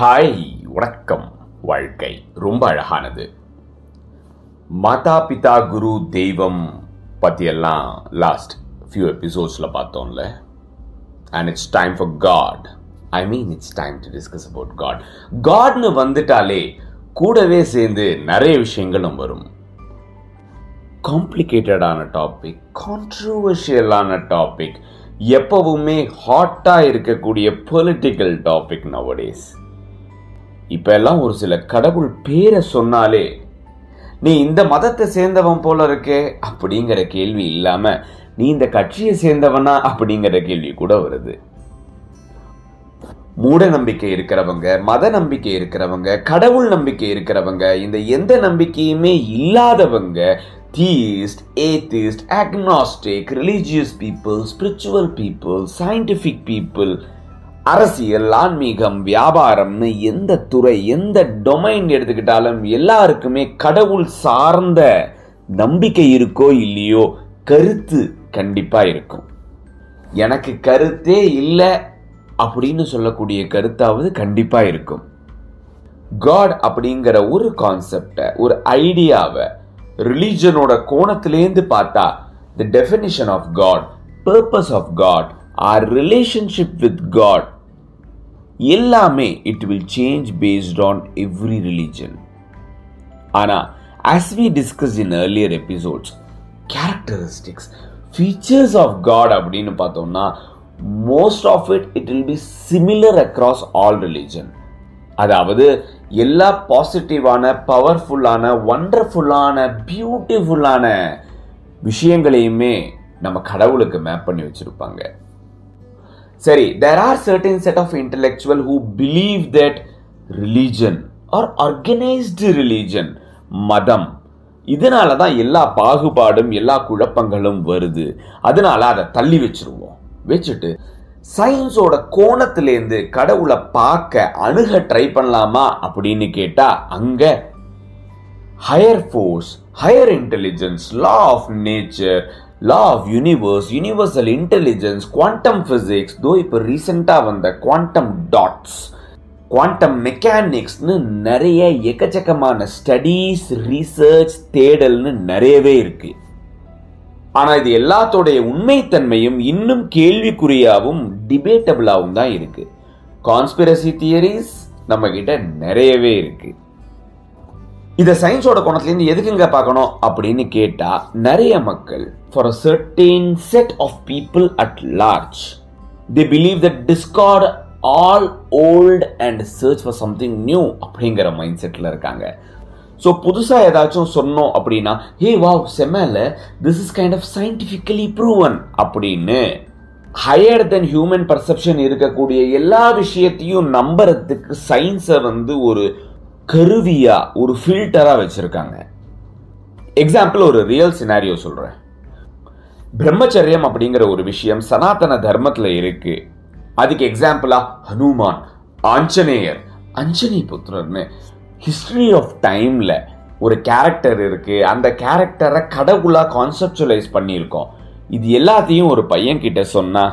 Hi வணக்கம் வாழ்க்கை. ரொம்ப அழகானது. மாதா பிதா குரு தெய்வம் பற்றியெல்லாம் லாஸ்ட் ஃபியூ எபிசோட்ஸில் பார்த்தோம்ல. And it's time for God I mean it's time to discuss about God காட்னு வந்துட்டாலே கூடவே சேர்ந்து நிறைய விஷயங்களும் வரும். காம்ப்ளிகேட்டடான டாபிக் கான்ட்ரவர்ஷியலான டாபிக் எப்பவுமே ஹாட்டாக இருக்கக்கூடிய பொலிட்டிக்கல் டாபிக் நவடேஸ் இப்போ எல்லாம் ஒரு சில கடவுள் பேரை சொன்னாலே நீ இந்த மதத்தை சேர்ந்தவன் போல இருக்கே அப்படிங்கிற கேள்வி இல்லாமல் நீ இந்த கட்சியை சேர்ந்தவனா அப்படிங்கிற கேள்வி கூட வருது. மூட நம்பிக்கை இருக்கிறவங்க மத நம்பிக்கை இருக்கிறவங்க கடவுள் நம்பிக்கை இருக்கிறவங்க இந்த எந்த நம்பிக்கையுமே இல்லாதவங்க theist atheist agnostic religious people spiritual people scientific people அரசியல் ஆன்மீகம் வியாபாரம்னு எந்த துறை எந்த டொமைன் எடுத்துக்கிட்டாலும் எல்லாருக்குமே கடவுள் சார்ந்த நம்பிக்கை இருக்கோ இல்லையோ கருத்து கண்டிப்பாக இருக்கும். எனக்கு கருத்தே இல்லை அப்படின்னு சொல்லக்கூடிய கருத்தாவது கண்டிப்பாக இருக்கும். காட் அப்படிங்கிற ஒரு கான்செப்டை ஒரு ஐடியாவை ரிலீஜனோட கோணத்திலேருந்து பார்த்தா the definition of God purpose of God or relationship with God எல்லாமே it will change based on every religion ஆனால் as we discuss in earlier episodes characteristics features of God அப்படின்னு பார்த்தோம்னா most of it it will be similar across all religion அதாவது எல்லா பாசிட்டிவான பவர்ஃபுல்லான ஒண்டர்ஃபுல்லான பியூட்டிஃபுல்லான விஷயங்களையுமே நம்ம கடவுளுக்கு மேப் பண்ணி வச்சுருப்பாங்க. சரி there are certain set of intellectual who believe that religion or organised religion மதம் இதனால தான் எல்லா பாகுபாடும் எல்லா குழப்பங்களும் வருது. அதனால அதை தள்ளி வச்சிருவோம். வச்சுட்டு சயின்ஸோட கோணத்திலேருந்து கடவுளை பார்க்க அணுக ட்ரை பண்ணலாமா அப்படின்னு கேட்டா அங்க higher force higher intelligence law of nature law of universe universal intelligence quantum physics though இப்போ ரீசெண்டாக வந்த குவாண்டம் டாட்ஸ் குவாண்டம் மெக்கானிக்ஸ்னு நிறைய எக்கச்சக்கமான ஸ்டடீஸ் ரிசர்ச் தேடல்னு நிறையவே இருக்குது ஆனால் இது எல்லாத்தோடைய உண்மைத்தன்மையும் இன்னும் கேள்விக்குறியாகவும் டிபேட்டபிளாகவும் தான் இருக்கு. கான்ஸ்பிரசி தியரிஸ் நம்ம கிட்ட நிறையவே இருக்கு. இதை சயின்ஸோட கோணத்துலேருந்து எதுக்குங்க பார்க்கணும் அப்படின்னு கேட்டால் நிறைய மக்கள் for a certain set of people at large they believe that discard all old and search for something new அப்படிங்கிற மைண்ட் செட்டில் இருக்காங்க. ஸோ புதுசாக ஏதாச்சும் சொன்னோம் அப்படின்னா hey wow செம்மல this is kind of scientifically proven அப்படின்னு ஹையர் தென் ஹியூமன் பர்செப்ஷன் இருக்கக்கூடிய எல்லா விஷயத்தையும் நம்புறதுக்கு சயின்ஸை வந்து ஒரு கருவியாக ஒரு ஃபில்டராக வச்சுருக்காங்க. எக்ஸாம்பிள் ஒரு ரியல் சினாரியோ சொல்கிறேன் பிரம்மச்சரியம் அப்படிங்கிற ஒரு விஷயம் சனாதன தர்மத்தில் இருக்கு. அதுக்கு எக்ஸாம்பிளா ஹனுமான் ஆஞ்சநேயர் அஞ்சனி புத்திரர்னு. ஹிஸ்ட்ரி ஆஃப் டைமில் ஒரு கேரக்டர் இருக்குது அந்த கேரக்டரை கடவுளாக கான்செப்டுவலைஸ் பண்ணியிருக்கோம். இது எல்லாத்தையும் ஒரு பையன் கிட்ட சொன்னா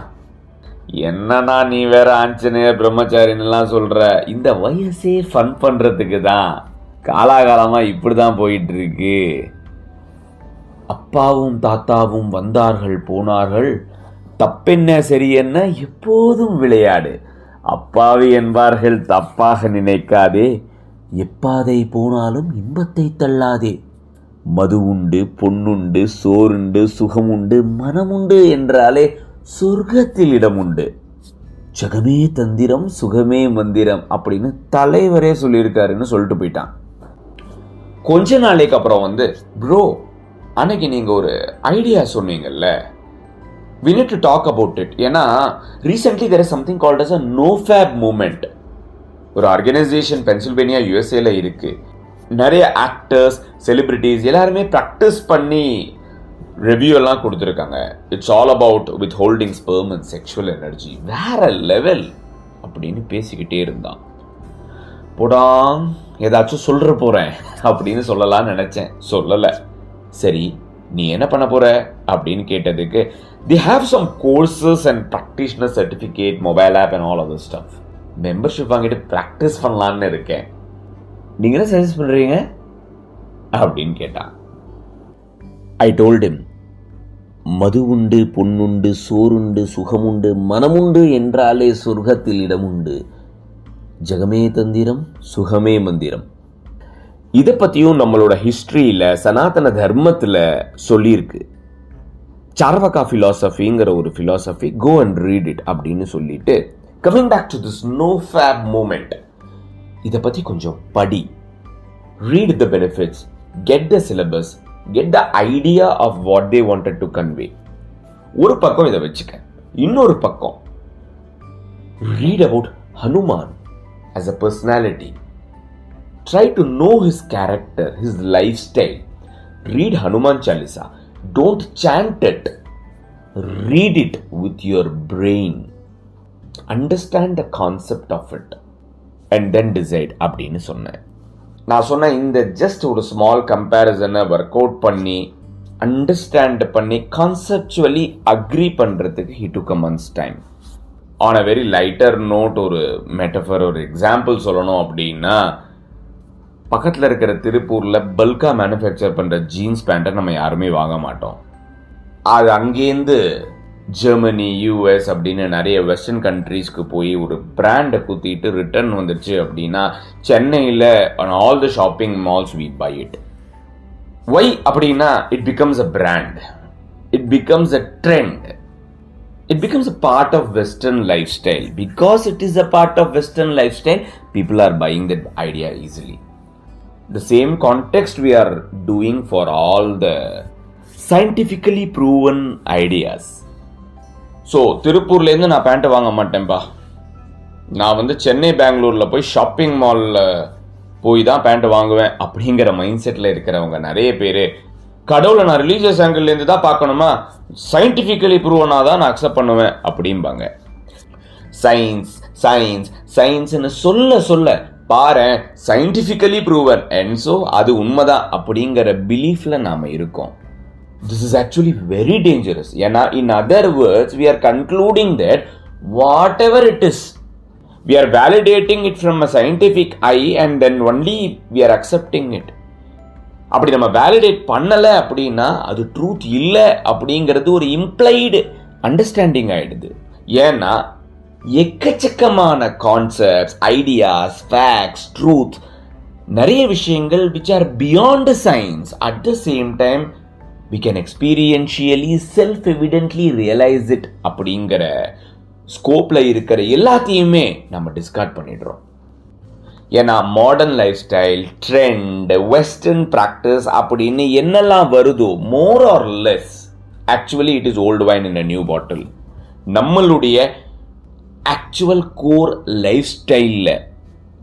என்னன்னா நீ வேற ஆஞ்சநேயர் பிரம்மச்சாரின்லாம் சொல்ற? இந்த வயசே ஃபன் பண்றதுக்கு தான். காலாகாலமாக இப்படி தான் போயிட்டு இருக்கு அப்பாவும் தாத்தாவும் வந்தார்கள் போனார்கள். தப்பென்ன சரியென்ன எப்போதும் விளையாடு. அப்பாவி என்பார்கள் தப்பாக நினைக்காதே. எப்பாதை போனாலும் இன்பத்தை தள்ளாதே. மது உண்டு பொன்னுண்டு சோறுண்டு சுகமுண்டு மனமுண்டு என்றாலே சொர்க்கத்தில் இடம் உண்டு ஜகமே தந்திரம் சுகமே மந்திரம் அப்படின்னு தலைவரே சொல்லியிருக்காருன்னு சொல்லிட்டு போயிட்டான். கொஞ்ச நாளைக்கு அப்புறம் வந்து ப்ரோ அன்னைக்கு நீங்க ஒரு ஐடியா சொன்னீங்கல்ல? We need to talk about it ஏன்னா recently there is something called as a NoFap movement ஒரு ஆர்கனைசேஷன் பென்சில்வேனியா யூஎஸ்ஏல இருக்கு. நிறைய ஆக்டர்ஸ் செலிபிரிட்டிஸ் எல்லாருமே ப்ராக்டிஸ் பண்ணி ரிவ்யூ எல்லாம் கொடுத்துருக்காங்க. It's all about withholding sperm and sexual energy வேற லெவல் அப்படின்னு பேசிக்கிட்டே இருந்தான். போடா ஏதாச்சும் சொல்ற போறேன் அப்படின்னு சொல்லலாம்னு நினைச்சேன். சொல்லலை. சரி நீ என்ன பண்ண போற அப்படின்னு கேட்டதுக்கு they have some courses and practitioner certificate mobile app and all other stuff membership வாங்கிட்டு ப்ராக்டிஸ் பண்ணலான்னு இருக்கேன். நீங்க என்ன சஜஸ்ட் பண்றீங்க? அப்படின்னு கேட்டான். ஐ டோல்ட் him மது உண்டு பொன்னுண்டு சோறுண்டு சுகமுண்டு மனமுண்டு என்றாலே சொர்க்கத்தில் இடமுண்டு ஜெகமே தந்திரம் சுகமே மந்திரம். இதை பற்றியும் நம்மளோட ஹிஸ்ட்ரியில் சனாதன தர்மத்தில் சொல்லியிருக்கு. சார்வகா ஃபிலாசபிங்கிற ஒரு philosophy go and read it அப்படின்னு சொல்லிட்டு coming back to this NoFap movement இதை பற்றி கொஞ்சம் படி read the benefits get the syllabus get the idea of what they wanted to convey ஒரு பக்கம் இதை வச்சுக்க இன்னொரு பக்கம் read about Hanuman as a personality. Try to know his character, his lifestyle. Read Hanuman Chalisa. Don't chant it. Read it with your brain. Understand the concept of it and then decide அப்படின்னு சொன்னேன். நான் சொன்னேன் இந்த just ஒரு small கம்பேரிசனை work out பண்ணி understand பண்ணி conceptually agree பண்ணுறதுக்கு he took a months time on a very lighter note ஒரு மெட்டஃபர் ஒரு எக்ஸாம்பிள் சொல்லணும் அப்படின்னா பக்கத்தில் இருக்கிற திருப்பூரில் பல்காக மேனுஃபேக்சர் பண்ணுற ஜீன்ஸ் பேண்ட்டை நம்ம யாருமே வாங்க மாட்டோம். அது அங்கேருந்து ஜெர்மனி யூஎஸ் அப்படின்னு நிறைய வெஸ்டர்ன் கண்ட்ரீஸ்க்கு போய் ஒரு பிராண்டை குத்திட்டு ரிட்டர்ன் வந்துடுச்சு அப்படின்னா சென்னையில் on all the shopping malls we buy it why அப்படின்னா it becomes a brand it becomes a trend it becomes a part of western lifestyle because it is a part of western lifestyle people are buying that idea easily the same context we are doing for all the scientifically proven ideas so திருப்பூர்லேருந்து நான் பேண்ட்டை வாங்க மாட்டேன்ப்பா நான் வந்து சென்னை பெங்களூரில் போய் shopping மாலில் போய் தான் பேண்ட்டு வாங்குவேன் அப்படிங்கிற மைண்ட் செட்டில் இருக்கிறவங்க நிறைய பேர். கடவுளை நான் ரிலீஜியஸ் ஆங்கிள்லேருந்து தான் பார்க்கணுமா? சயின்டிஃபிக்கலி ப்ரூவனாக தான் நான் அக்செப்ட் பண்ணுவேன் அப்படிம்பாங்க. சயின்ஸ் சயின்ஸ் சயின்ஸ்னு சொல்ல சொல்ல பாரு சயின்டிஃபிக்கலி ப்ரூவன் அண்ட் ஸோ அது உண்மைதான் அப்படிங்கிற பிலீஃபில் நாம் இருக்கோம். This is actually very dangerous ஏன்னா in other words we are concluding that whatever it is we are validating it from a scientific eye and then only we are accepting it. அப்படி நம்ம validate பண்ணலை அப்படின்னா அது truth இல்லை அப்படிங்கிறது ஒரு implied understanding ஆயிடுது. ஏன்னா எக்கச்சக்கமான கான்செப்ட்ஸ் ஐடியாஸ் ஃபேக்ட்ஸ் ட்ரூத் நிறைய விஷயங்கள் which are beyond science at the same time we can experientially self evidently realise it அப்படிங்கிற ஸ்கோப்பில் இருக்கிற எல்லாத்தையுமே நம்ம டிஸ்கார்ட் பண்ணிடுறோம். ஏன்னா modern lifestyle trend western practice அப்படின்னு என்னெல்லாம் வருதோ more or less actually it is old wine in a new bottle நம்மளுடைய ஆக்சுவல் கோர் லைஃப் ஸ்டைலில்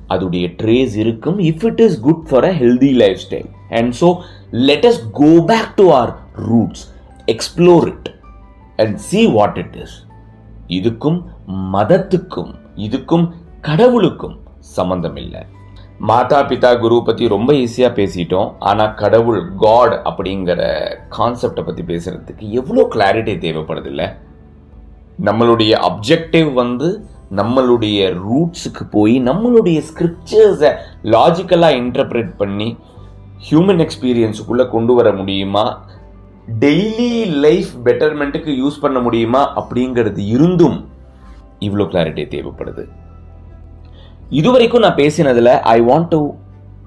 அதுடைய ட்ரேஸ் இருக்கும் if it is good for a healthy lifestyle and so let us go back to our roots explore it, and see what it is இதுக்கும் மதத்துக்கும் இதுக்கும் கடவுளுக்கும் சம்பந்தம் இல்லை மாதா பிதா குரு பற்றி ரொம்ப ஈஸியாக பேசிட்டோம். ஆனால் கடவுள் காட் அப்படிங்கிற கான்செப்டை பற்றி பேசுகிறதுக்கு எவ்வளோ கிளாரிட்டி தேவைப்படுது நம்மளுடைய அப்ஜெக்டிவ் வந்து நம்மளுடைய ரூட்ஸுக்கு போய் நம்மளுடைய ஸ்கிரிப்சர்ஸை லாஜிக்கலாக இன்டர்பிரேட் பண்ணி ஹியூமன் எக்ஸ்பீரியன்ஸுக்குள்ளே கொண்டு வர முடியுமா? டெய்லி லைஃப் பெட்டர்மெண்ட்டுக்கு யூஸ் பண்ண முடியுமா? அப்படிங்கிறது இருந்தும் இவ்வளோ கிளாரிட்டி தேவைப்படுது. இதுவரைக்கும் நான் பேசினதில் I want to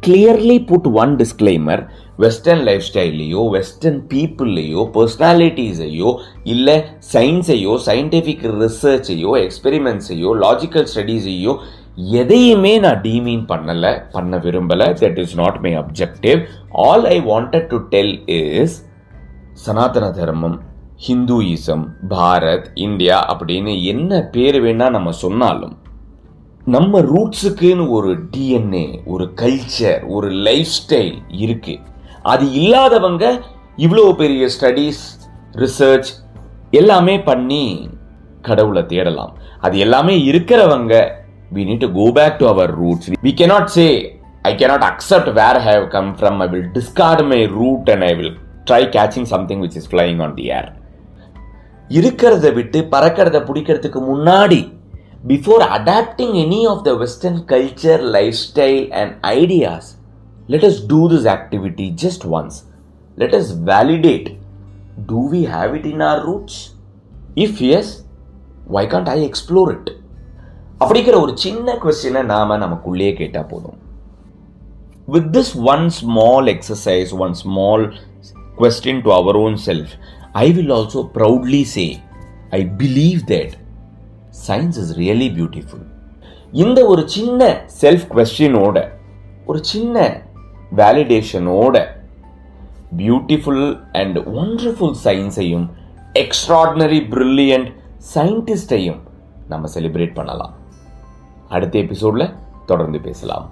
clearly put one disclaimer western life ஸ்டைல்லையோ western பீப்புள்லையோ பர்சனாலிட்டிஸையோ இல்லை சயின்ஸையோ சயின்டிஃபிக் ரிசர்ச்சையோ எக்ஸ்பெரிமெண்ட்ஸையோ லாஜிக்கல் ஸ்டடீஸையோ எதையுமே நான் டீமீன் பண்ணலை பண்ண விரும்பலை. That is not my objective all I wanted to tell is Sanatana Dharmam Hinduism Bharat India அப்படின்னு என்ன பேர் வேணால் நம்ம சொன்னாலும் நம்ம ரூட்ஸுக்குன்னு ஒரு டிஎன்ஏ ஒரு கல்ச்சர் ஒரு லைஃப் ஸ்டைல் இருக்கு. அது இல்லாதவங்க இவ்வளோ பெரிய ஸ்டடீஸ் ரிசர்ச் எல்லாமே பண்ணி கடவுளை தேடலாம். அது எல்லாமே இருக்கிறவங்க we need to go back to our roots we cannot say i cannot accept where i have come from i will discard my root and i will try catching something which is flying on the air இருக்கிறத விட்டு பறக்கிறத பிடிக்கிறதுக்கு முன்னாடி before adapting any of the western culture lifestyle and ideas let us do this activity just once let us validate do we have it in our roots if yes why can't I explore it அப்படிங்கிற ஒரு சின்ன கொஸ்டினை நாம் நமக்குள்ளேயே கேட்டால் போதும். With this one small exercise one small question to our own self I will also proudly say I believe that science is really beautiful இந்த ஒரு சின்ன செல்ஃப் கொஸ்டினோட ஒரு சின்ன வேலிடேஷனோட பியூட்டிஃபுல் அண்ட் ஒண்டர்ஃபுல் சயின்ஸையும் எக்ஸ்ட்ராடினரி பிரில்லியன்ட் சயின்டிஸ்டையும் நம்ம செலிப்ரேட் பண்ணலாம். அடுத்த எபிசோடில் தொடர்ந்து பேசலாம்.